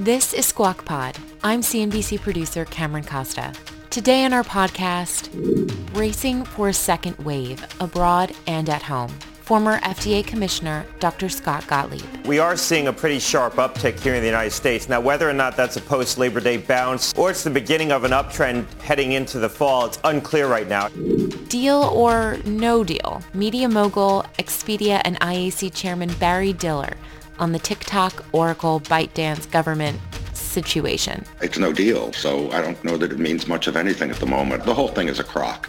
This is Squawk Pod. I'm CNBC producer Cameron Costa. Today on our podcast, racing for a second wave, abroad and at home former FDA Commissioner Dr. Scott Gottlieb. We are seeing a pretty sharp uptick here in the United States. Now, whether or not that's a post-Labor Day bounce or it's the beginning of an uptrend heading into the fall, it's unclear right now. Deal or no deal? Media mogul, Expedia, and IAC chairman Barry Diller on the TikTok, Oracle, ByteDance government situation. It's no deal, so I don't know that it means much of anything at the moment. The whole thing is a crock.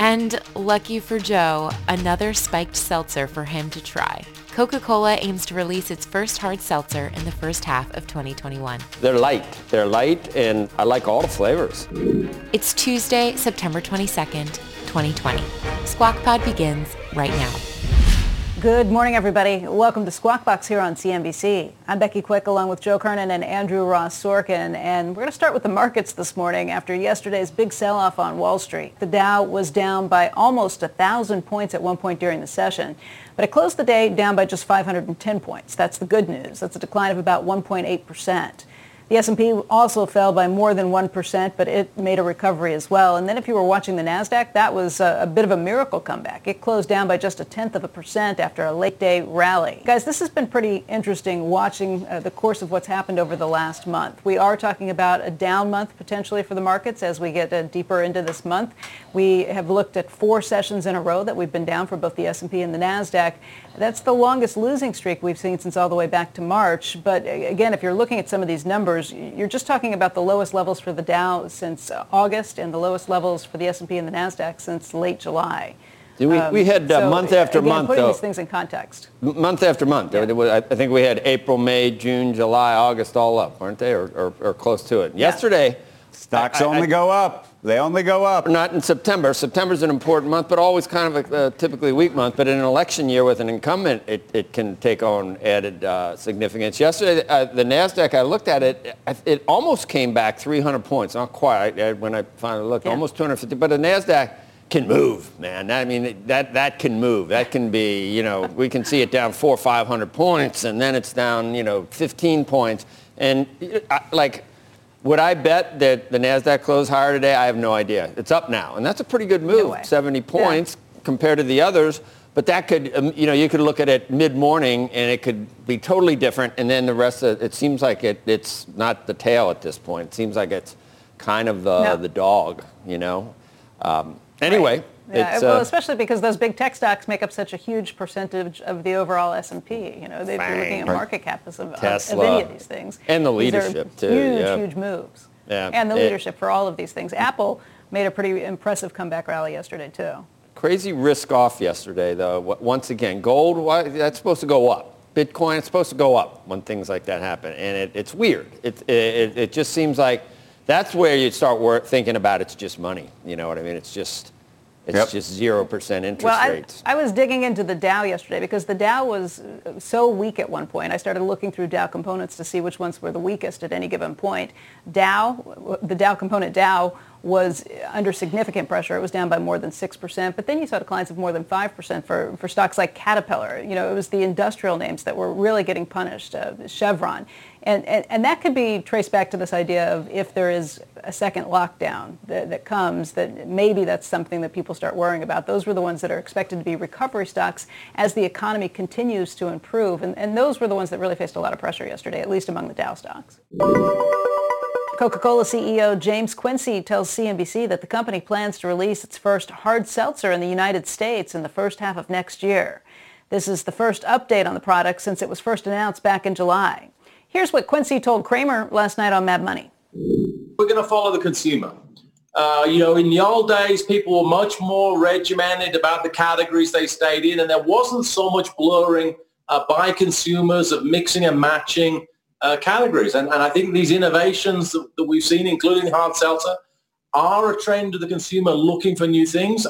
And lucky for Joe, another spiked seltzer for him to try. Coca-Cola aims to release its first hard seltzer in the first half of 2021. They're light. They're light, and I like all the flavors. It's Tuesday, September 22nd, 2020. Squawk Pod begins right now. Good morning, everybody. Welcome to Squawk Box here on CNBC. I'm Becky Quick along with Joe Kernan and Andrew Ross Sorkin. And we're going to start with the markets this morning after yesterday's big sell-off on Wall Street. The Dow was down by almost 1,000 points at one point during the session. But it closed the day down by just 510 points. That's the good news. That's a decline of about 1.8 percent. The S&P also fell by more than 1%, but it made a recovery as well. And then if you were watching the NASDAQ, that was a, bit of a miracle comeback. It closed down by just a tenth of a percent after a late day rally. Guys, this has been pretty interesting watching uh, the course of what's happened over the last month. We are talking about a down month potentially for the markets as we get uh, deeper into this month. We have looked at four sessions in a row that we've been down for both the S&P and the NASDAQ. That's the longest losing streak we've seen since all the way back to March. But again, if you're looking at some of these numbers, you're just talking about the lowest levels for the Dow since August and the lowest levels for the S&P and the Nasdaq since late July. We, um, we had uh, so month after again, month, putting though. these things in context. Month after month. Yeah. I think we had April, May, June, July, August all up, weren't they, or, or, or close to it? Yeah. Yesterday, stocks I, only I, go up. They only go up. Not in September. September's an important month, but always kind of a, a typically weak month. But in an election year with an incumbent, it, it can take on added uh, significance. Yesterday, uh, the NASDAQ, I looked at it, it almost came back 300 points. Not quite I, when I finally looked, yeah. almost 250. But the NASDAQ can move, man. I mean, that, that can move. That can be, you know, we can see it down four or 500 points, and then it's down, you know, 15 points. And, uh, like, would I bet that the NASDAQ closed higher today? I have no idea. It's up now. And that's a pretty good move, no 70 points yeah. compared to the others. But that could, um, you know, you could look at it mid-morning and it could be totally different. And then the rest of it, it seems like it, it's not the tail at this point. It seems like it's kind of the, no. the dog, you know. Um, anyway. Right. Yeah, well, uh, especially because those big tech stocks make up such a huge percentage of the overall S&P. You know, they're looking at market cap of, of, any of these things. And the leadership, too. Huge, yeah. huge moves. Yeah. And the leadership it, for all of these things. Apple made a pretty impressive comeback rally yesterday, too. Crazy risk off yesterday, though. Once again, gold, why, that's supposed to go up. Bitcoin, it's supposed to go up when things like that happen. And it, it's weird. It, it, it just seems like that's where you start work, thinking about it's just money. You know what I mean? It's just it's yep. just 0% interest well, rates. I, I was digging into the Dow yesterday because the Dow was uh, so weak at one point. I started looking through Dow components to see which ones were the weakest at any given point. Dow, uh, the Dow component Dow was under significant pressure. It was down by more than 6%, but then you saw declines of more than 5% for, for stocks like Caterpillar. You know, it was the industrial names that were really getting punished, uh, Chevron. And, and, and that could be traced back to this idea of if there is a second lockdown that, that comes, that maybe that's something that people start worrying about. Those were the ones that are expected to be recovery stocks as the economy continues to improve. And, and those were the ones that really faced a lot of pressure yesterday, at least among the Dow stocks. Coca-Cola CEO James Quincy tells CNBC that the company plans to release its first hard seltzer in the United States in the first half of next year. This is the first update on the product since it was first announced back in July. Here's what Quincy told Cramer last night on Mad Money. We're going to follow the consumer. Uh, you know, in the old days, people were much more regimented about the categories they stayed in, and there wasn't so much blurring uh, by consumers of mixing and matching uh, categories. And, and I think these innovations that, that we've seen, including hard seltzer, are a trend of the consumer looking for new things.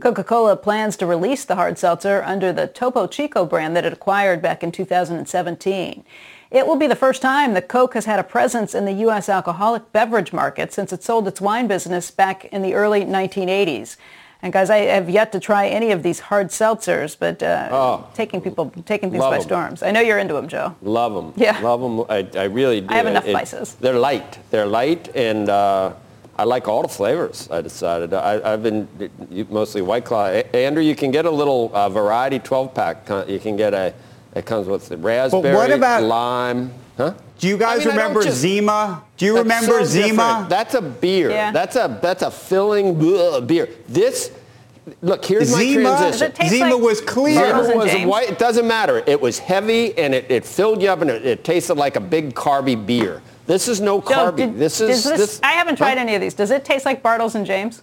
Coca-Cola plans to release the hard seltzer under the Topo Chico brand that it acquired back in 2017. It will be the first time that Coke has had a presence in the U.S. alcoholic beverage market since it sold its wine business back in the early 1980s. And guys, I have yet to try any of these hard seltzers, but uh, oh, taking people taking things by storms. I know you're into them, Joe. Love them. Yeah. Love them. I, I really do. I have enough it, vices. They're light. They're light, and uh, I like all the flavors. I decided. I, have been mostly White Claw. Andrew, you can get a little uh, variety 12-pack. You can get a. It comes with the raspberry, but what about, lime. Huh? Do you guys I mean, remember just, Zima? Do you remember so Zima? Different. That's a beer. Yeah. That's a that's a filling uh, beer. This Look, here's Zima, my transition. Zima like was clear. Zima was white. It doesn't matter. It was heavy and it, it filled you up and it, it, tasted like a big carby beer. This is no carby. Did, this is this, this, I haven't tried huh? any of these. Does it taste like Bartles and Jaymes?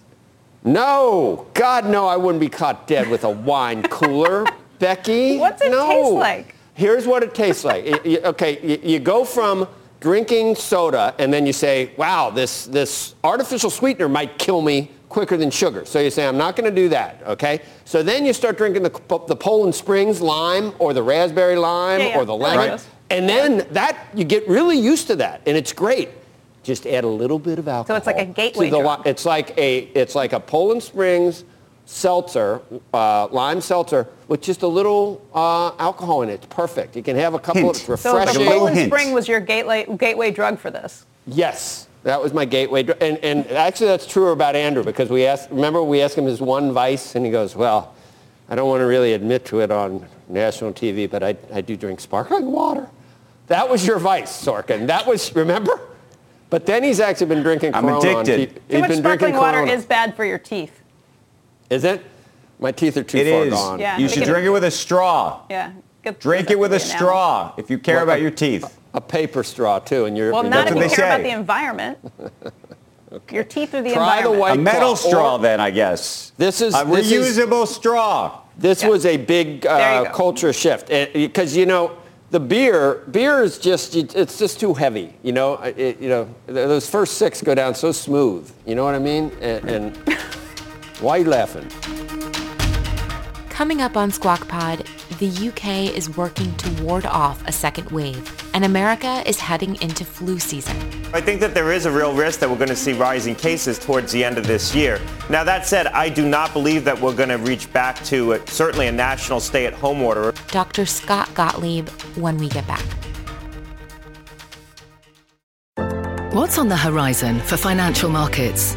No. God, no. I wouldn't be caught dead with a wine cooler, Becky. What's it no. taste like? Here's what it tastes like. it, you, okay, you, you go from drinking soda and then you say, wow, this, this artificial sweetener might kill me quicker than sugar. So you say, I'm not going to do that, okay? So then you start drinking the, the Poland Springs lime or the raspberry lime yeah, yeah. or the lemon. Right. And then that, you get really used to that and it's great. Just add a little bit of alcohol. So it's like a gateway drug. It's like a, it's like a Poland Springs seltzer, uh, lime seltzer, with just a little uh, alcohol in it. It's perfect. You can have a couple hint. of refreshing. So the Poland Spring was your gateway, gateway drug for this? Yes. That was my gateway. And, and actually that's true about Andrew because we asked, remember we asked him his one vice and he goes, well, I don't want to really admit to it on national TV, but I, I do drink sparkling water. That was your vice, Sorkin. That was, remember? But then he's actually been drinking I'm Corona. addicted. Too much sparkling water is bad for your teeth. Is it? My teeth are too it far is. gone. Yeah, you should drink it with a straw. Yeah. Drink it with a straw if you care well, about your teeth. A paper straw too, and you're. Well, not if you care say. about the environment. okay. Your teeth are the Try environment. The white a metal claw, straw, then I guess. This is a this reusable is, straw. This yeah. was a big uh, culture shift because you know the beer beer is just it's just too heavy. You know, it, you know those first six go down so smooth. You know what I mean? And, and why are you laughing? Coming up on Squawk Pod, the UK is working to ward off a second wave, and America is heading into flu season. I think that there is a real risk that we're going to see rising cases towards the end of this year. Now, that said, I do not believe that we're going to reach back to a, certainly a national stay-at-home order. Dr. Scott Gottlieb when we get back. What's on the horizon for financial markets?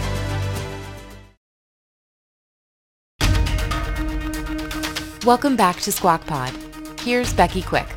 Welcome back to Squawk Pod. Here's Becky Quick.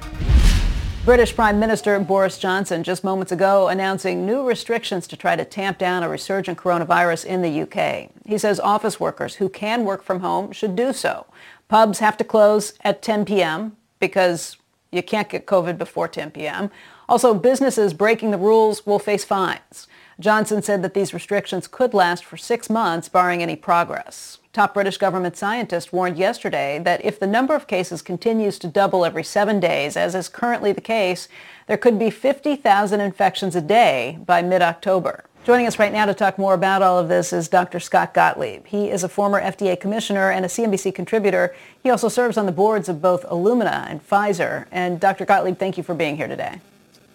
British Prime Minister Boris Johnson just moments ago announcing new restrictions to try to tamp down a resurgent coronavirus in the UK. He says office workers who can work from home should do so. Pubs have to close at 10 p.m. because you can't get COVID before 10 p.m. Also, businesses breaking the rules will face fines. Johnson said that these restrictions could last for six months, barring any progress. Top British government scientist warned yesterday that if the number of cases continues to double every seven days, as is currently the case, there could be 50,000 infections a day by mid-October. Joining us right now to talk more about all of this is Dr. Scott Gottlieb. He is a former FDA commissioner and a CNBC contributor. He also serves on the boards of both Illumina and Pfizer. And Dr. Gottlieb, thank you for being here today.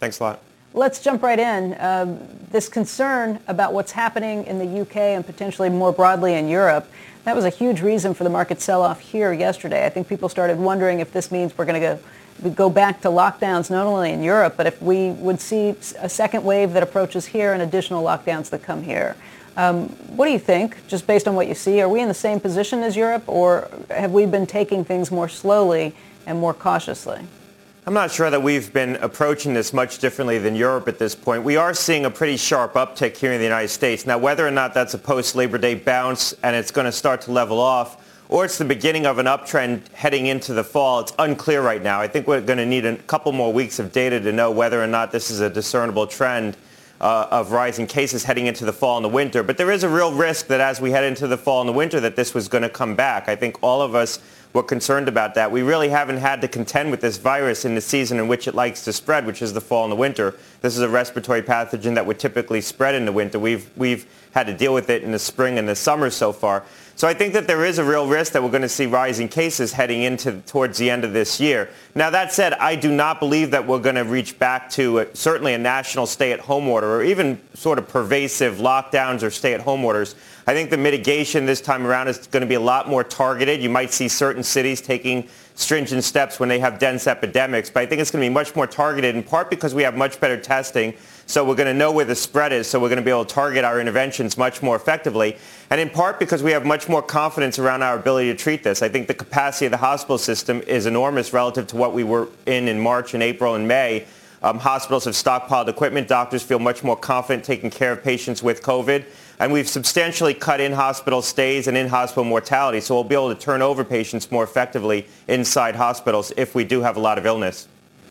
Thanks a lot. Let's jump right in. Um, this concern about what's happening in the UK and potentially more broadly in Europe that was a huge reason for the market sell-off here yesterday. I think people started wondering if this means we're going to go, go back to lockdowns not only in Europe, but if we would see a second wave that approaches here and additional lockdowns that come here. Um, what do you think, just based on what you see? Are we in the same position as Europe, or have we been taking things more slowly and more cautiously? I'm not sure that we've been approaching this much differently than Europe at this point. We are seeing a pretty sharp uptick here in the United States. Now, whether or not that's a post-Labor Day bounce and it's going to start to level off, or it's the beginning of an uptrend heading into the fall, it's unclear right now. I think we're going to need a couple more weeks of data to know whether or not this is a discernible trend uh, of rising cases heading into the fall and the winter. But there is a real risk that as we head into the fall and the winter that this was going to come back. I think all of us were concerned about that. We really haven't had to contend with this virus in the season in which it likes to spread, which is the fall and the winter. This is a respiratory pathogen that would typically spread in the winter. We've, we've had to deal with it in the spring and the summer so far. So I think that there is a real risk that we're going to see rising cases heading into towards the end of this year. Now that said, I do not believe that we're going to reach back to a, certainly a national stay-at-home order or even sort of pervasive lockdowns or stay-at-home orders. I think the mitigation this time around is going to be a lot more targeted. You might see certain cities taking stringent steps when they have dense epidemics, but I think it's going to be much more targeted in part because we have much better testing so we're going to know where the spread is, so we're going to be able to target our interventions much more effectively. And in part because we have much more confidence around our ability to treat this. I think the capacity of the hospital system is enormous relative to what we were in in March and April and May. Um, hospitals have stockpiled equipment. Doctors feel much more confident taking care of patients with COVID. And we've substantially cut in hospital stays and in-hospital mortality. So we'll be able to turn over patients more effectively inside hospitals if we do have a lot of illness.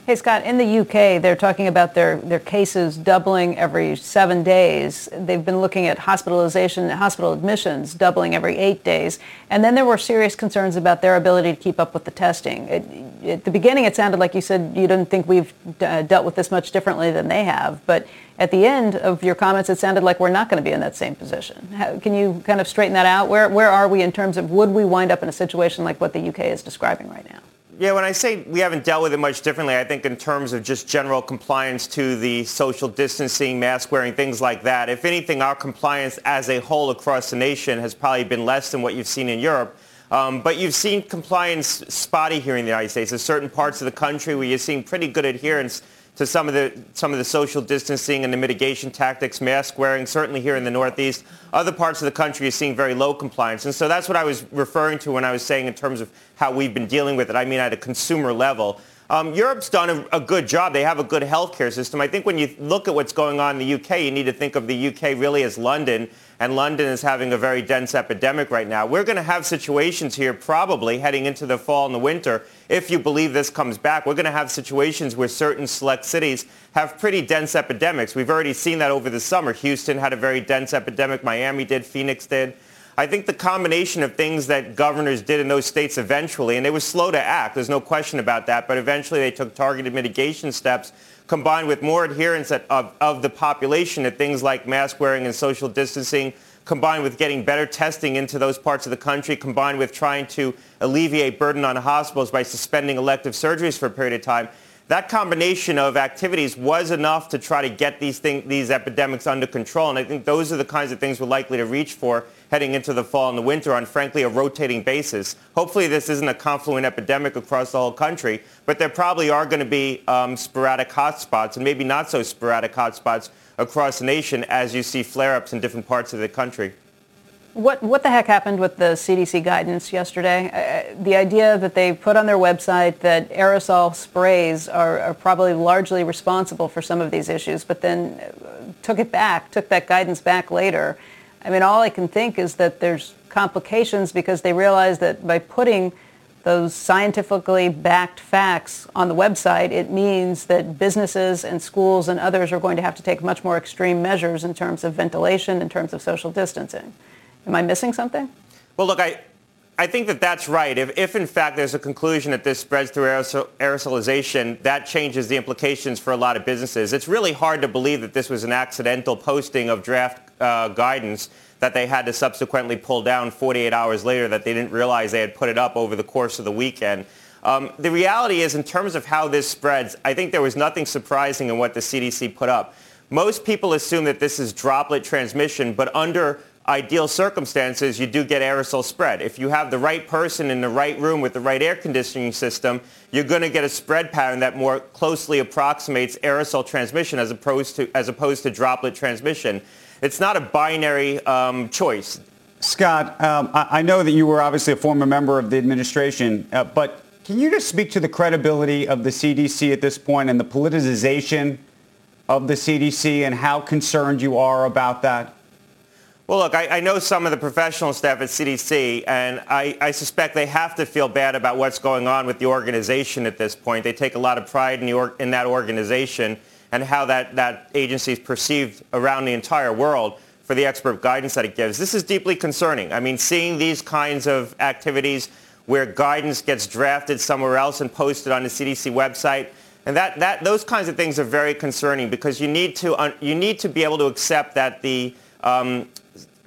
Hey, Scott, in the UK, they're talking about their, their cases doubling every seven days. They've been looking at hospitalization, hospital admissions doubling every eight days. And then there were serious concerns about their ability to keep up with the testing. It, at the beginning, it sounded like you said you didn't think we've uh, dealt with this much differently than they have. But at the end of your comments, it sounded like we're not going to be in that same position. How, can you kind of straighten that out? Where, where are we in terms of would we wind up in a situation like what the UK is describing right now? Yeah, when I say we haven't dealt with it much differently, I think in terms of just general compliance to the social distancing, mask wearing, things like that. If anything, our compliance as a whole across the nation has probably been less than what you've seen in Europe. Um, but you've seen compliance spotty here in the United States. There's certain parts of the country where you're seeing pretty good adherence to some of the some of the social distancing and the mitigation tactics, mask wearing, certainly here in the Northeast. Other parts of the country are seeing very low compliance. And so that's what I was referring to when I was saying in terms of how we've been dealing with it. I mean at a consumer level. Um, Europe's done a, a, good job. They have a good healthcare system. I think when you look at what's going on in the UK, you need to think of the UK really as London and London is having a very dense epidemic right now. We're going to have situations here probably heading into the fall and the winter. If you believe this comes back, we're going to have situations where certain select cities have pretty dense epidemics. We've already seen that over the summer. Houston had a very dense epidemic. Miami did. Phoenix did. I think the combination of things that governors did in those states eventually, and they were slow to act, there's no question about that, but eventually they took targeted mitigation steps combined with more adherence of, of the population to things like mask wearing and social distancing, combined with getting better testing into those parts of the country, combined with trying to alleviate burden on hospitals by suspending elective surgeries for a period of time, that combination of activities was enough to try to get these, thing, these epidemics under control. And I think those are the kinds of things we're likely to reach for heading into the fall and the winter on, frankly, a rotating basis. Hopefully this isn't a confluent epidemic across the whole country, but there probably are going to be um, sporadic hotspots and maybe not so sporadic hotspots across the nation as you see flare-ups in different parts of the country. What, what the heck happened with the CDC guidance yesterday? Uh, the idea that they put on their website that aerosol sprays are, are, probably largely responsible for some of these issues, but then uh, took it back, took that guidance back later. I mean, all I can think is that there's complications because they realize that by putting those scientifically backed facts on the website, it means that businesses and schools and others are going to have to take much more extreme measures in terms of ventilation, in terms of social distancing. Am I missing something? Well, look, I, I think that that's right. If, if in fact there's a conclusion that this spreads through aerosol, aerosolization, that changes the implications for a lot of businesses. It's really hard to believe that this was an accidental posting of draft uh, guidance that they had to subsequently pull down 48 hours later that they didn't realize they had put it up over the course of the weekend. Um, the reality is in terms of how this spreads, I think there was nothing surprising in what the CDC put up. Most people assume that this is droplet transmission, but under ideal circumstances, you do get aerosol spread. If you have the right person in the right room with the right air conditioning system, you're going to get a spread pattern that more closely approximates aerosol transmission as opposed to, as opposed to droplet transmission. It's not a binary um, choice. Scott, um, I, know that you were obviously a former member of the administration, uh, but Can you just speak to the credibility of the CDC at this point and the politicization of the CDC and how concerned you are about that? Well, look, I, I, know some of the professional staff at CDC, and I, I, suspect they have to feel bad about what's going on with the organization at this point. They take a lot of pride in, or, in that organization and how that, that agency is perceived around the entire world for the expert guidance that it gives. This is deeply concerning. I mean, seeing these kinds of activities where guidance gets drafted somewhere else and posted on the CDC website, and that, that, those kinds of things are very concerning because you need to, you need to be able to accept that the um,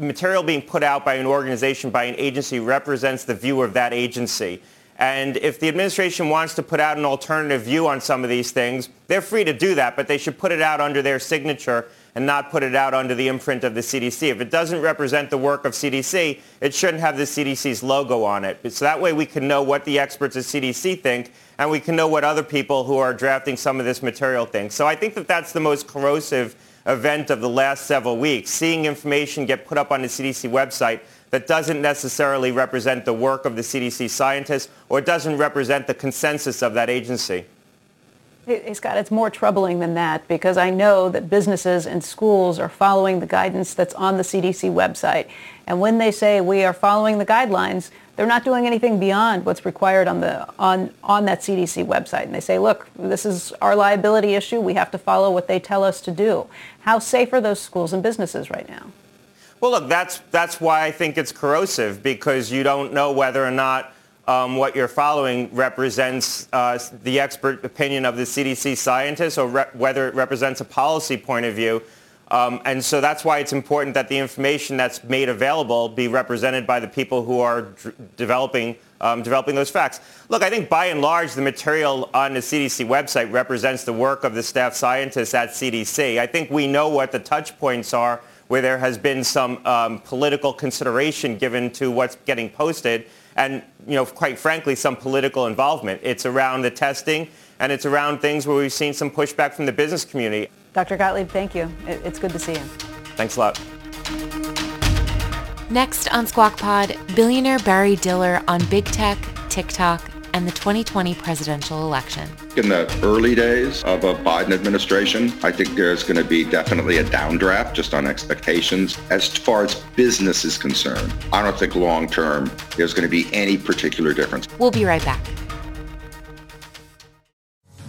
material being put out by an organization, by an agency, represents the view of that agency. And if the administration wants to put out an alternative view on some of these things, they're free to do that, but they should put it out under their signature and not put it out under the imprint of the CDC. If it doesn't represent the work of CDC, it shouldn't have the CDC's logo on it. So that way we can know what the experts at CDC think and we can know what other people who are drafting some of this material think. So I think that that's the most corrosive event of the last several weeks, seeing information get put up on the CDC website that doesn't necessarily represent the work of the CDC scientists or doesn't represent the consensus of that agency. Hey, Scott, it's more troubling than that because I know that businesses and schools are following the guidance that's on the CDC website. And when they say we are following the guidelines, they're not doing anything beyond what's required on the on on that CDC website. And they say, look, this is our liability issue. We have to follow what they tell us to do. How safe are those schools and businesses right now? Well, look, that's that's why I think it's corrosive because you don't know whether or not um, what you're following represents uh, the expert opinion of the CDC scientists or re- whether it represents a policy point of view. Um, and so that's why it's important that the information that's made available be represented by the people who are d- developing um, developing those facts. Look, I think by and large the material on the CDC website represents the work of the staff scientists at CDC. I think we know what the touch points are where there has been some um, political consideration given to what's getting posted and, you know, quite frankly, some political involvement. It's around the testing and it's around things where we've seen some pushback from the business community. Dr. Gottlieb, thank you. It's good to see you. Thanks a lot. Next on Squawk Pod, billionaire Barry Diller on big tech, TikTok, and the 2020 presidential election. In the early days of a Biden administration, I think there's going to be definitely a downdraft just on expectations. As far as business is concerned, I don't think long term there's going to be any particular difference. We'll be right back.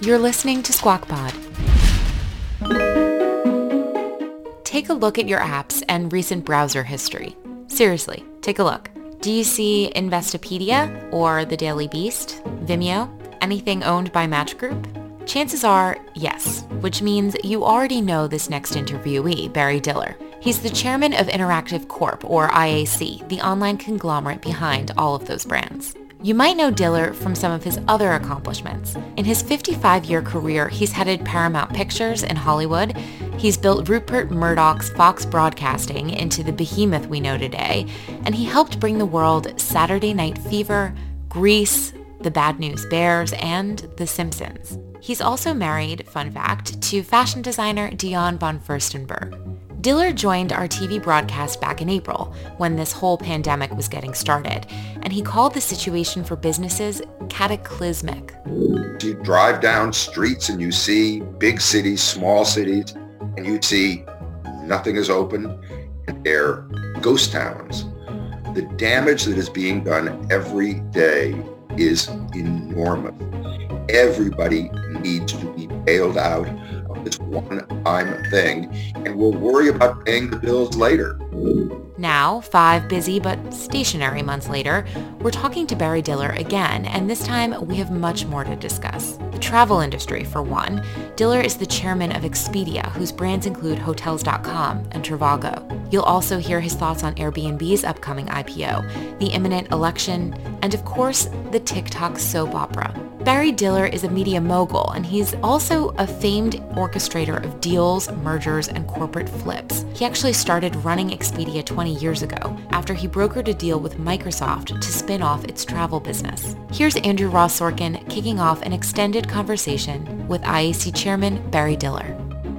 You're listening to Squawk Pod take a look at your apps and recent browser history. Seriously, take a look. Do you see Investopedia or The Daily Beast, Vimeo, anything owned by Match Group? Chances are, yes, which means you already know this next interviewee, Barry Diller. He's the chairman of Interactive Corp, or IAC, the online conglomerate behind all of those brands. You might know Diller from some of his other accomplishments. In his 55-year career, he's headed Paramount Pictures in Hollywood. He's built Rupert Murdoch's Fox Broadcasting into the behemoth we know today, and he helped bring the world Saturday Night Fever, Grease, The Bad News Bears, and The Simpsons. He's also married, fun fact, to fashion designer Diane von Furstenberg. Diller joined our TV broadcast back in April when this whole pandemic was getting started, and he called the situation for businesses cataclysmic. You drive down streets and you see big cities, small cities, and you see nothing is open they're ghost towns. The damage that is being done every day is enormous. Everybody needs to be bailed out this one-time thing, and we'll worry about paying the bills later. Now, five busy but stationary months later, we're talking to Barry Diller again, and this time we have much more to discuss. The travel industry, for one. Diller is the chairman of Expedia, whose brands include Hotels.com and Trivago. You'll also hear his thoughts on Airbnb's upcoming IPO, the imminent election, and of course, the TikTok soap opera. Barry Diller is a media mogul, and he's also a famed orchestrator of deals, mergers, and corporate flips. He actually started running Expedia 20 years ago after he brokered a deal with Microsoft to spin off its travel business. Here's Andrew Ross Sorkin kicking off an extended conversation with IAC Chairman Barry Diller.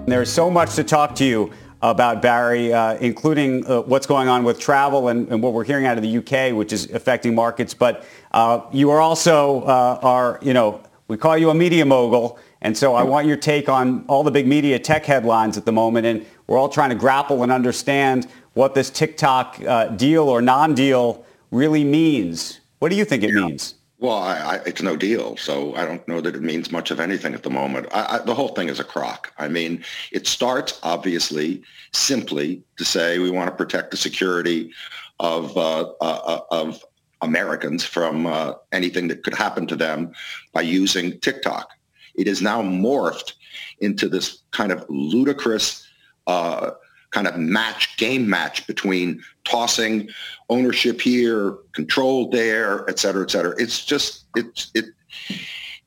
There's so much to talk to you about Barry, uh, including uh, what's going on with travel and, and, what we're hearing out of the UK, which is affecting markets. But uh, you are also uh, are, you know, we call you a media mogul. And so I want your take on all the big media tech headlines at the moment. And we're all trying to grapple and understand what this TikTok uh, deal or non-deal really means. What do you think it yeah. means? Well, I, I, it's no deal, so I don't know that it means much of anything at the moment. I, the whole thing is a crock. I mean, it starts obviously simply to say we want to protect the security of uh, uh, uh, of Americans from uh, anything that could happen to them by using TikTok. It is now morphed into this kind of ludicrous uh, kind of match, game match between tossing ownership here, control there, et cetera, et cetera. It's just, it's, it,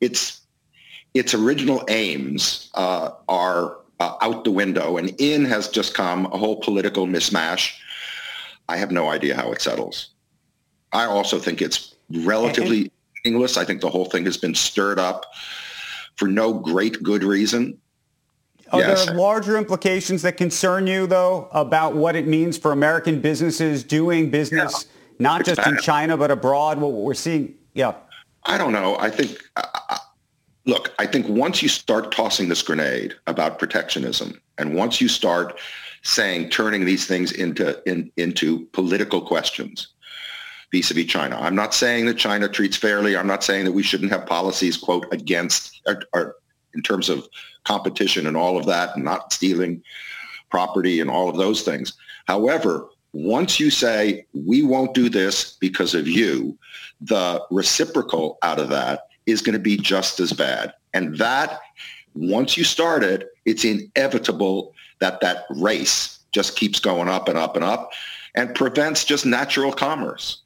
it's, its original aims uh, are uh, out the window and in has just come a whole political mismatch. I have no idea how it settles. I also think it's relatively meaningless. I think the whole thing has been stirred up for no great good reason. Are yes. there larger implications that concern you, though, about what it means for American businesses doing business, yeah. not just in China, but abroad? What we're seeing, yeah. I don't know. I think, uh, look, I think once you start tossing this grenade about protectionism, and once you start saying, turning these things into in, into political questions, vis-a-vis China. I'm not saying that China treats fairly. I'm not saying that we shouldn't have policies, quote, against or, or in terms of competition and all of that and not stealing property and all of those things. However, once you say, we won't do this because of you, the reciprocal out of that is going to be just as bad. And that, once you start it, it's inevitable that that race just keeps going up and up and up and prevents just natural commerce.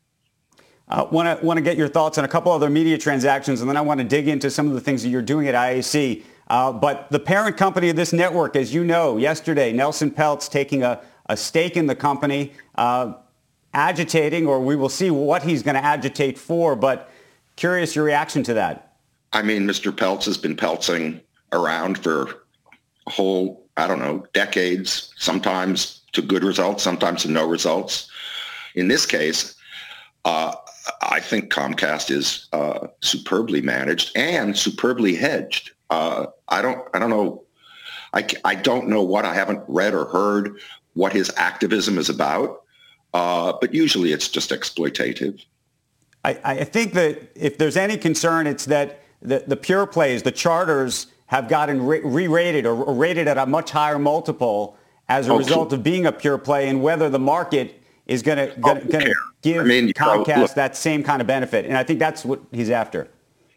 I uh, want to want to get your thoughts on a couple other media transactions, and then I want to dig into some of the things that you're doing at IAC. Uh, but the parent company of this network, as you know, yesterday, Nelson Peltz taking a, a stake in the company, uh, agitating, or we will see what he's going to agitate for. But curious your reaction to that. I mean, Mr. Peltz has been peltzing around for a whole, I don't know, decades, sometimes to good results, sometimes to no results. In this case, uh, I think Comcast is uh, superbly managed and superbly hedged. Uh, I don't I don't know I, I don't know what I haven't read or heard what his activism is about, uh, but usually it's just exploitative. I, I think that if there's any concern, it's that the, the pure plays, the charters, have gotten re-rated or, rated at a much higher multiple as a oh, result of being a pure play, and whether the market is going to oh, give I mean, Comcast know, look, that same kind of benefit. And I think that's what he's after.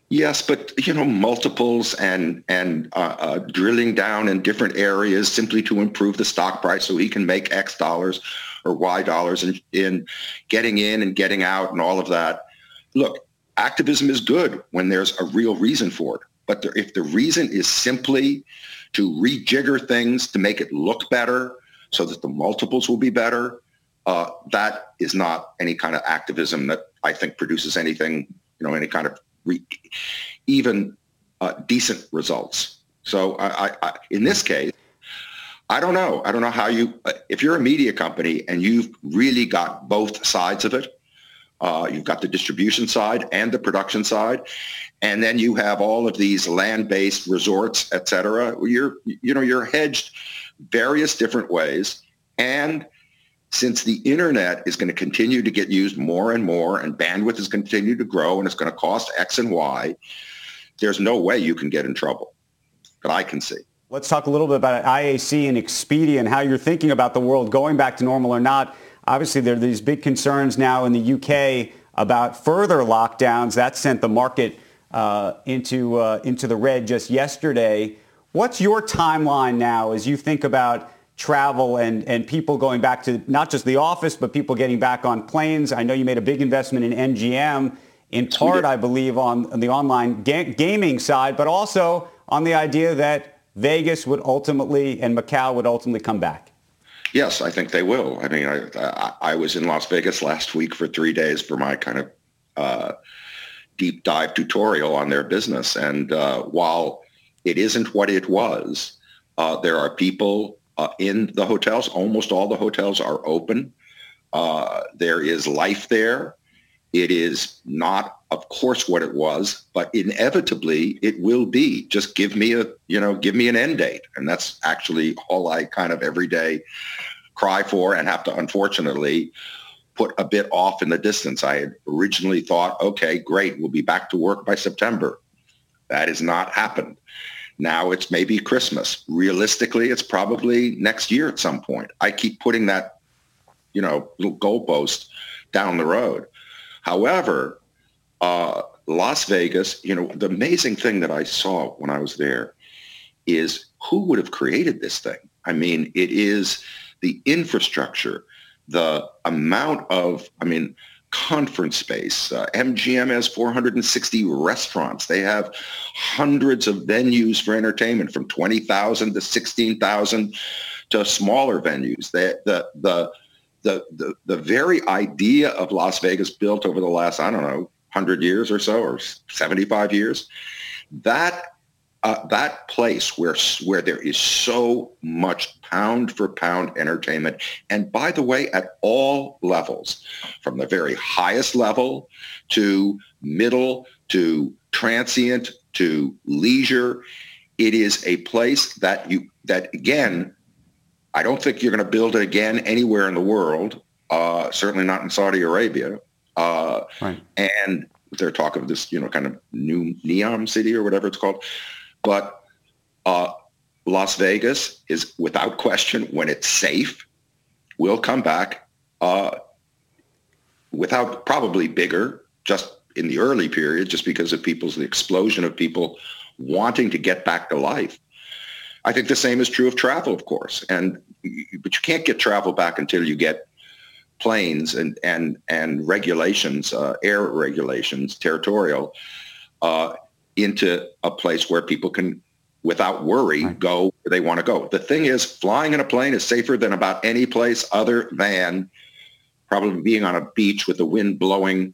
Yes, but you know, multiples and and uh, uh, drilling down in different areas simply to improve the stock price, so he can make X dollars or Y dollars in, in getting in and getting out and all of that. Look, activism is good when there's a real reason for it. But there, if the reason is simply to rejigger things to make it look better, so that the multiples will be better, uh, that is not any kind of activism that I think produces anything, you know, any kind of re- even uh, decent results. So I, I, in this case, I don't know. I don't know how you, if you're a media company and you've really got both sides of it, uh, you've got the distribution side and the production side, and then you have all of these land-based resorts, et cetera. You're, you know, you're hedged various different ways. And since the internet is going to continue to get used more and more and bandwidth is continue to grow and it's going to cost X and Y, there's no way you can get in trouble that I can see. Let's talk a little bit about IAC and Expedia and how you're thinking about the world going back to normal or not. Obviously, there are these big concerns now in the UK about further lockdowns. That sent the market uh, into, uh, into the red just yesterday. What's your timeline now as you think about travel and, and people going back to not just the office, but people getting back on planes? I know you made a big investment in MGM, in part, I believe, on, on the online ga- gaming side, but also on the idea that Vegas would ultimately and Macau would ultimately come back? Yes, I think they will. I mean, I, I, I was in Las Vegas last week for three days for my kind of uh, deep dive tutorial on their business. And uh, while it isn't what it was, uh, there are people uh, in the hotels. Almost all the hotels are open. Uh, there is life there. It is not, of course, what it was, but inevitably it will be. Just give me a, you know, give me an end date. And that's actually all I kind of every day cry for and have to, unfortunately, put a bit off in the distance. I had originally thought, okay, great, we'll be back to work by September. That has not happened. Now it's maybe Christmas. Realistically, it's probably next year at some point. I keep putting that, you know, little goalpost down the road. However, uh, Las Vegas, you know, the amazing thing that I saw when I was there is who would have created this thing? I mean, it is the infrastructure, the amount of, I mean, conference space. Uh, MGM has 460 restaurants. They have hundreds of venues for entertainment from 20,000 to 16,000 to smaller venues. The, the, the, the, the, the very idea of Las Vegas built over the last, I don't know, 100 years or so, or 75 years, that uh, that place where where there is so much pound for pound entertainment, and by the way, at all levels, from the very highest level to middle to transient to leisure, it is a place that you that again I don't think you're going to build it again anywhere in the world. Uh, certainly not in Saudi Arabia. Uh, right. And they're talk of this, you know, kind of new Neom city or whatever it's called. But uh, Las Vegas is without question, when it's safe, will come back uh, without probably bigger, just in the early period, just because of people's the explosion of people wanting to get back to life. I think the same is true of travel, of course. And but you can't get travel back until you get planes and and and regulations, uh, air regulations, territorial, uh, into a place where people can, without worry, right. go where they want to go. The thing is, flying in a plane is safer than about any place other than probably being on a beach with the wind blowing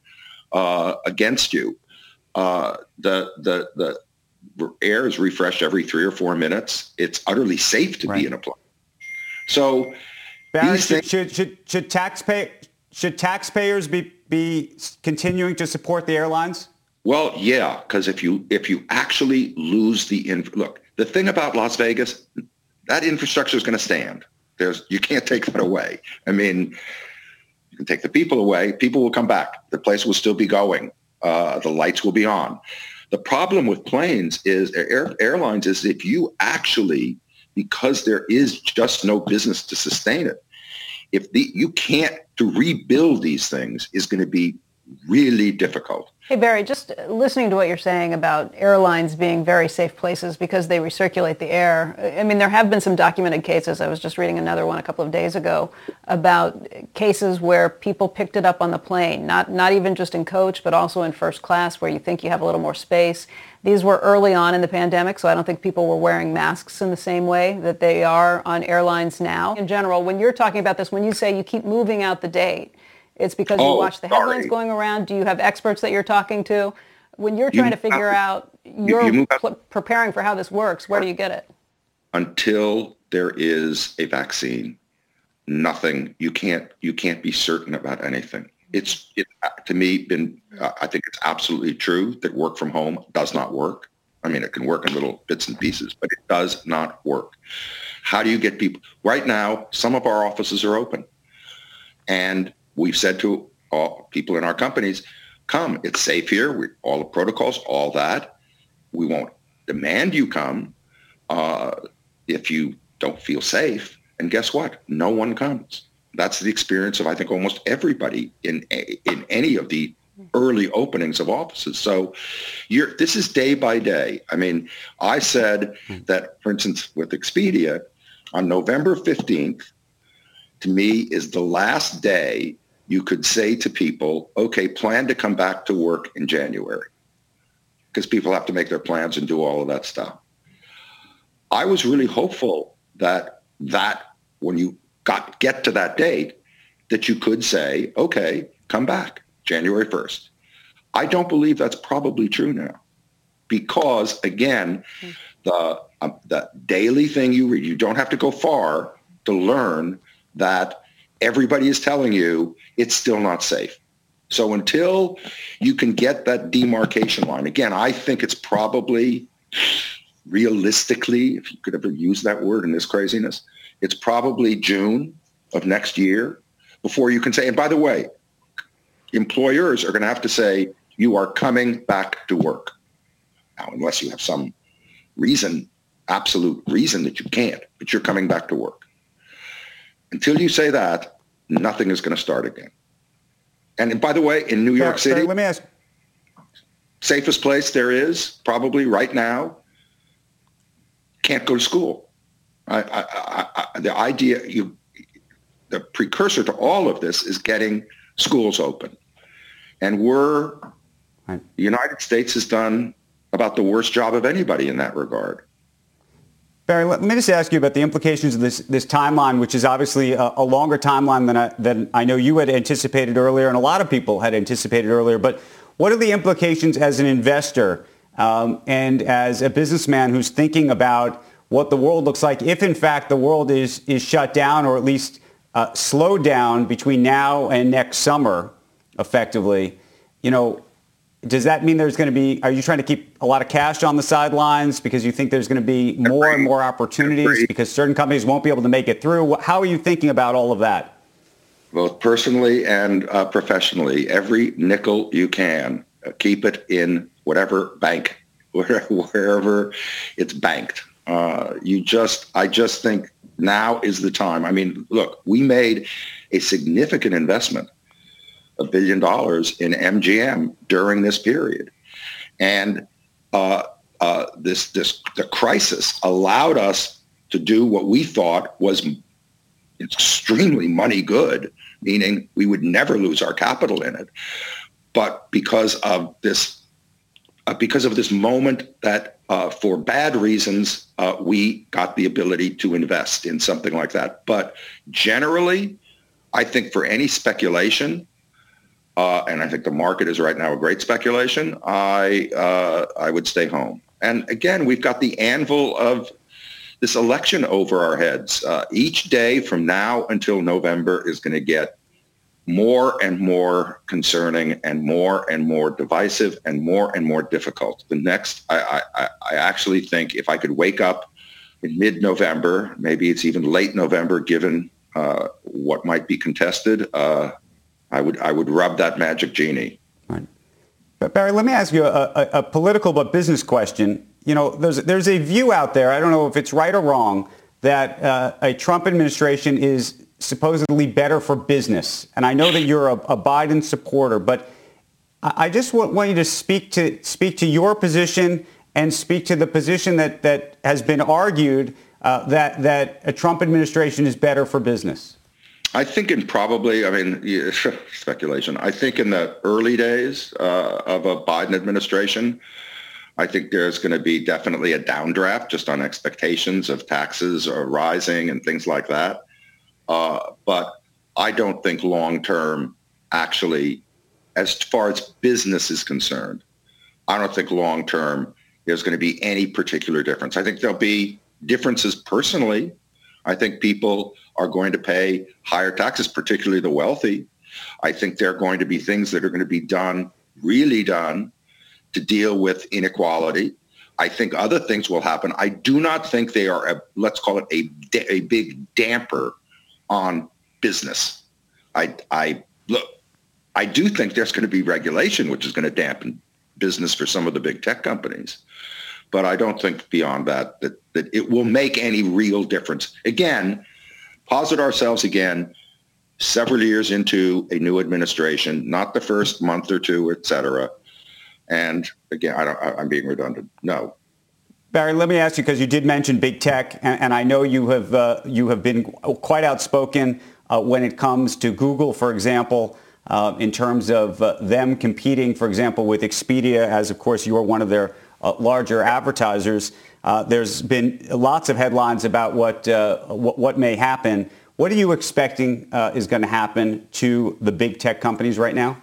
uh, against you. Uh, the the the air is refreshed every three or four minutes. It's utterly safe to right. be in a plane. So, Barry, should, should, should, should, taxpay, should taxpayers be, be continuing to support the airlines? Well, yeah, because if you if you actually lose the look, the thing about Las Vegas, that infrastructure is going to stand. There's you can't take that away. I mean, you can take the people away. People will come back. The place will still be going. Uh, the lights will be on. The problem with planes is air, airlines is if you actually, because there is just no business to sustain it, if the, you can't to rebuild these things is going to be really difficult. Hey, Barry, just listening to what you're saying about airlines being very safe places because they recirculate the air. I mean, there have been some documented cases. I was just reading another one a couple of days ago about cases where people picked it up on the plane, not, not even just in coach, but also in first class where you think you have a little more space. These were early on in the pandemic, so I don't think people were wearing masks in the same way that they are on airlines now. In general, when you're talking about this, when you say you keep moving out the date, it's because oh, you watch the headlines sorry. going around. Do you have experts that you're talking to? When you're trying you, to figure out, you're you pl- preparing for how this works. Where do you get it? until there is a vaccine, nothing. You can't you can't be certain about anything. It's it, to me been. Uh, I think it's absolutely true that work from home does not work. I mean, it can work in little bits and pieces, but it does not work. How do you get people? Right now, some of our offices are open, and we've said to all people in our companies, "Come, it's safe here. We, all the protocols, all that. We won't demand you come uh, if you don't feel safe." And guess what? No one comes. That's the experience of I think almost everybody in in any of the early openings of offices. So this is day by day. I mean, I said that, for instance, with Expedia, on November 15th, to me, is the last day you could say to people, okay, plan to come back to work in January. Because people have to make their plans and do all of that stuff. I was really hopeful that that when you got get to that date, that you could say, okay, come back January 1st. I don't believe that's probably true now because, again, the, um, the daily thing you read, you don't have to go far to learn that everybody is telling you it's still not safe. So until you can get that demarcation line, again, I think it's probably realistically, if you could ever use that word in this craziness, it's probably June of next year before you can say, and by the way, employers are going to have to say, you are coming back to work. Now, unless you have some reason, absolute reason that you can't, but you're coming back to work. Until you say that, nothing is going to start again. And by the way, in New York City, let me ask. Safest place there is probably right now. Can't go to school. I, I, I, the idea you, the precursor to all of this is getting schools open. And we're, the United States has done about the worst job of anybody in that regard. Barry, let me just ask you about the implications of this, this timeline, which is obviously a, a longer timeline than I, than I know you had anticipated earlier and a lot of people had anticipated earlier. But what are the implications as an investor um, and as a businessman who's thinking about what the world looks like if, in fact, the world is, is shut down or at least uh, slowed down between now and next summer? effectively, you know, does that mean there's going to be, are you trying to keep a lot of cash on the sidelines because you think there's going to be more and more opportunities because certain companies won't be able to make it through? How are you thinking about all of that? Both personally and uh, professionally, every nickel you can, uh, keep it in whatever bank, wherever, wherever it's banked. Uh, you just, I just think now is the time. I mean, look, we made a significant investment a billion dollars in MGM during this period. And uh, uh, this, this, the crisis allowed us to do what we thought was extremely money good, meaning we would never lose our capital in it. But because of this, uh, because of this moment that uh, for bad reasons, uh, we got the ability to invest in something like that. But generally, I think for any speculation, uh, and I think the market is right now a great speculation, I, uh, I would stay home. And again, we've got the anvil of this election over our heads. Uh, each day from now until November is going to get more and more concerning and more and more divisive and more and more difficult. The next, I, I, I actually think if I could wake up in mid-November, maybe it's even late November, given uh, what might be contested, uh, I would I would rub that magic genie. Right. But Barry, let me ask you a, a, a, political but business question. You know, there's there's a view out there. I don't know if it's right or wrong that uh, a Trump administration is supposedly better for business. And I know that you're a, a Biden supporter, but I just want, want you to speak to speak to your position and speak to the position that that has been argued uh, that that a Trump administration is better for business. I think in probably, I mean, speculation. I think in the early days uh, of a Biden administration, I think there's going to be definitely a downdraft just on expectations of taxes or rising and things like that. Uh, but I don't think long term, actually, as far as business is concerned, I don't think long term there's going to be any particular difference. I think there'll be differences personally. I think people are going to pay higher taxes, particularly the wealthy. I think there are going to be things that are going to be done, really done, to deal with inequality. I think other things will happen. I do not think they are, a, let's call it a, a big damper on business. I, I look, I do think there's going to be regulation, which is going to dampen business for some of the big tech companies. But I don't think beyond that, that, that it will make any real difference. Again, posit ourselves again several years into a new administration, not the first month or two, et cetera. And again, I am being redundant. No. Barry, let me ask you because you did mention big tech, and, and I know you have uh, you have been quite outspoken uh, when it comes to Google, for example, uh, in terms of uh, them competing, for example, with Expedia, as of course you are one of their uh, larger advertisers. Uh, there's been lots of headlines about what, what, what may happen. What are you expecting is going to happen to the big tech companies right now?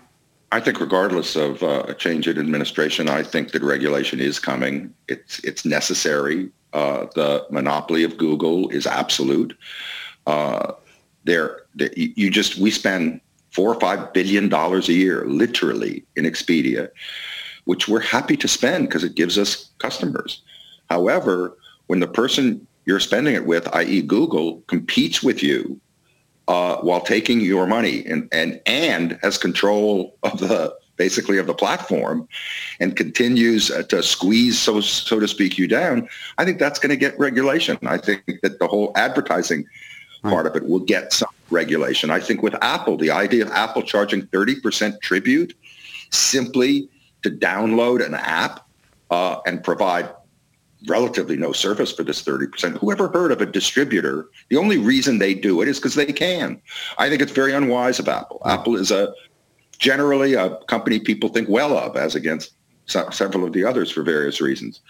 I think regardless of uh, a change in administration, I think that regulation is coming. It's it's necessary. Uh, the monopoly of Google is absolute. Uh, there, you just we spend four or five billion dollars a year, literally, in Expedia, which we're happy to spend because it gives us customers. However, when the person you're spending it with, i.e., Google, competes with you uh, while taking your money and, and, and has control of the basically of the platform and continues uh, to squeeze, so, so to speak, you down, I think that's going to get regulation. I think that the whole advertising part of it will get some regulation. I think with Apple, the idea of Apple charging 30% tribute simply to download an app uh, and provide relatively no service for this 30%. Who ever heard of a distributor? The only reason they do it is because they can. I think it's very unwise of Apple. Apple is a generally a company people think well of as against several of the others for various reasons.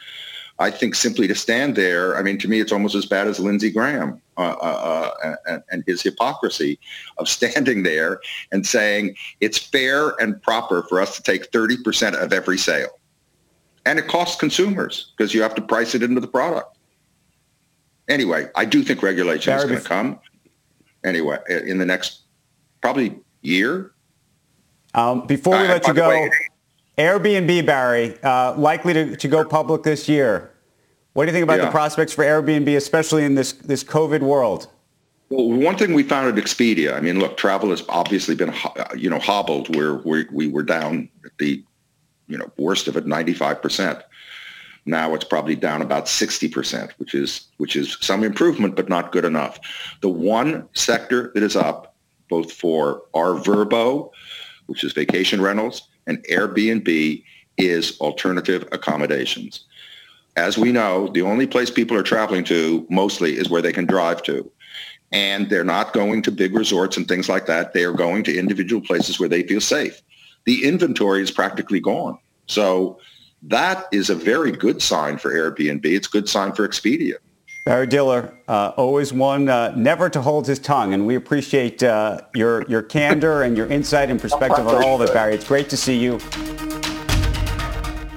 I think simply to stand there, I mean, to me, it's almost as bad as Lindsey Graham uh, uh, uh and, and, his hypocrisy of standing there and saying it's fair and proper for us to take 30% of every sale and it costs consumers because you have to price it into the product. Anyway, I do think regulation Barry, is going to come. Anyway, in the next probably year. Um, before we uh, let you go, way, Airbnb, Barry, uh, likely to, to go public this year. What do you think about yeah. the prospects for Airbnb, especially in this, this COVID world? Well, one thing we found at Expedia, I mean, look, travel has obviously been, you know, hobbled where we, we were down at the you know, worst of it, 95%. Now it's probably down about 60%, which is which is some improvement, but not good enough. The one sector that is up, both for our Vrbo, which is vacation rentals, and Airbnb, is alternative accommodations. As we know, the only place people are traveling to mostly is where they can drive to. And they're not going to big resorts and things like that. They are going to individual places where they feel safe the inventory is practically gone. So that is a very good sign for Airbnb. It's a good sign for Expedia. Barry Diller, uh, always one uh, never to hold his tongue, and we appreciate uh, your your candor and your insight and perspective on all of it, Barry. It's great to see you.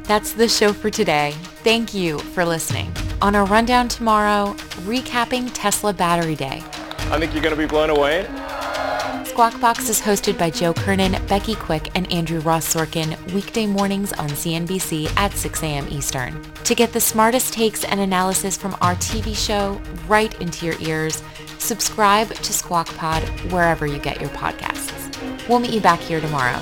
That's the show for today. Thank you for listening. On our rundown tomorrow, recapping Tesla Battery Day. I think you're going to be blown away. Squawk Box is hosted by Joe Kernan, Becky Quick, and Andrew Ross Sorkin weekday mornings on CNBC at 6 a.m. Eastern. To get the smartest takes and analysis from our TV show right into your ears, subscribe to Squawk Pod wherever you get your podcasts. We'll meet you back here tomorrow.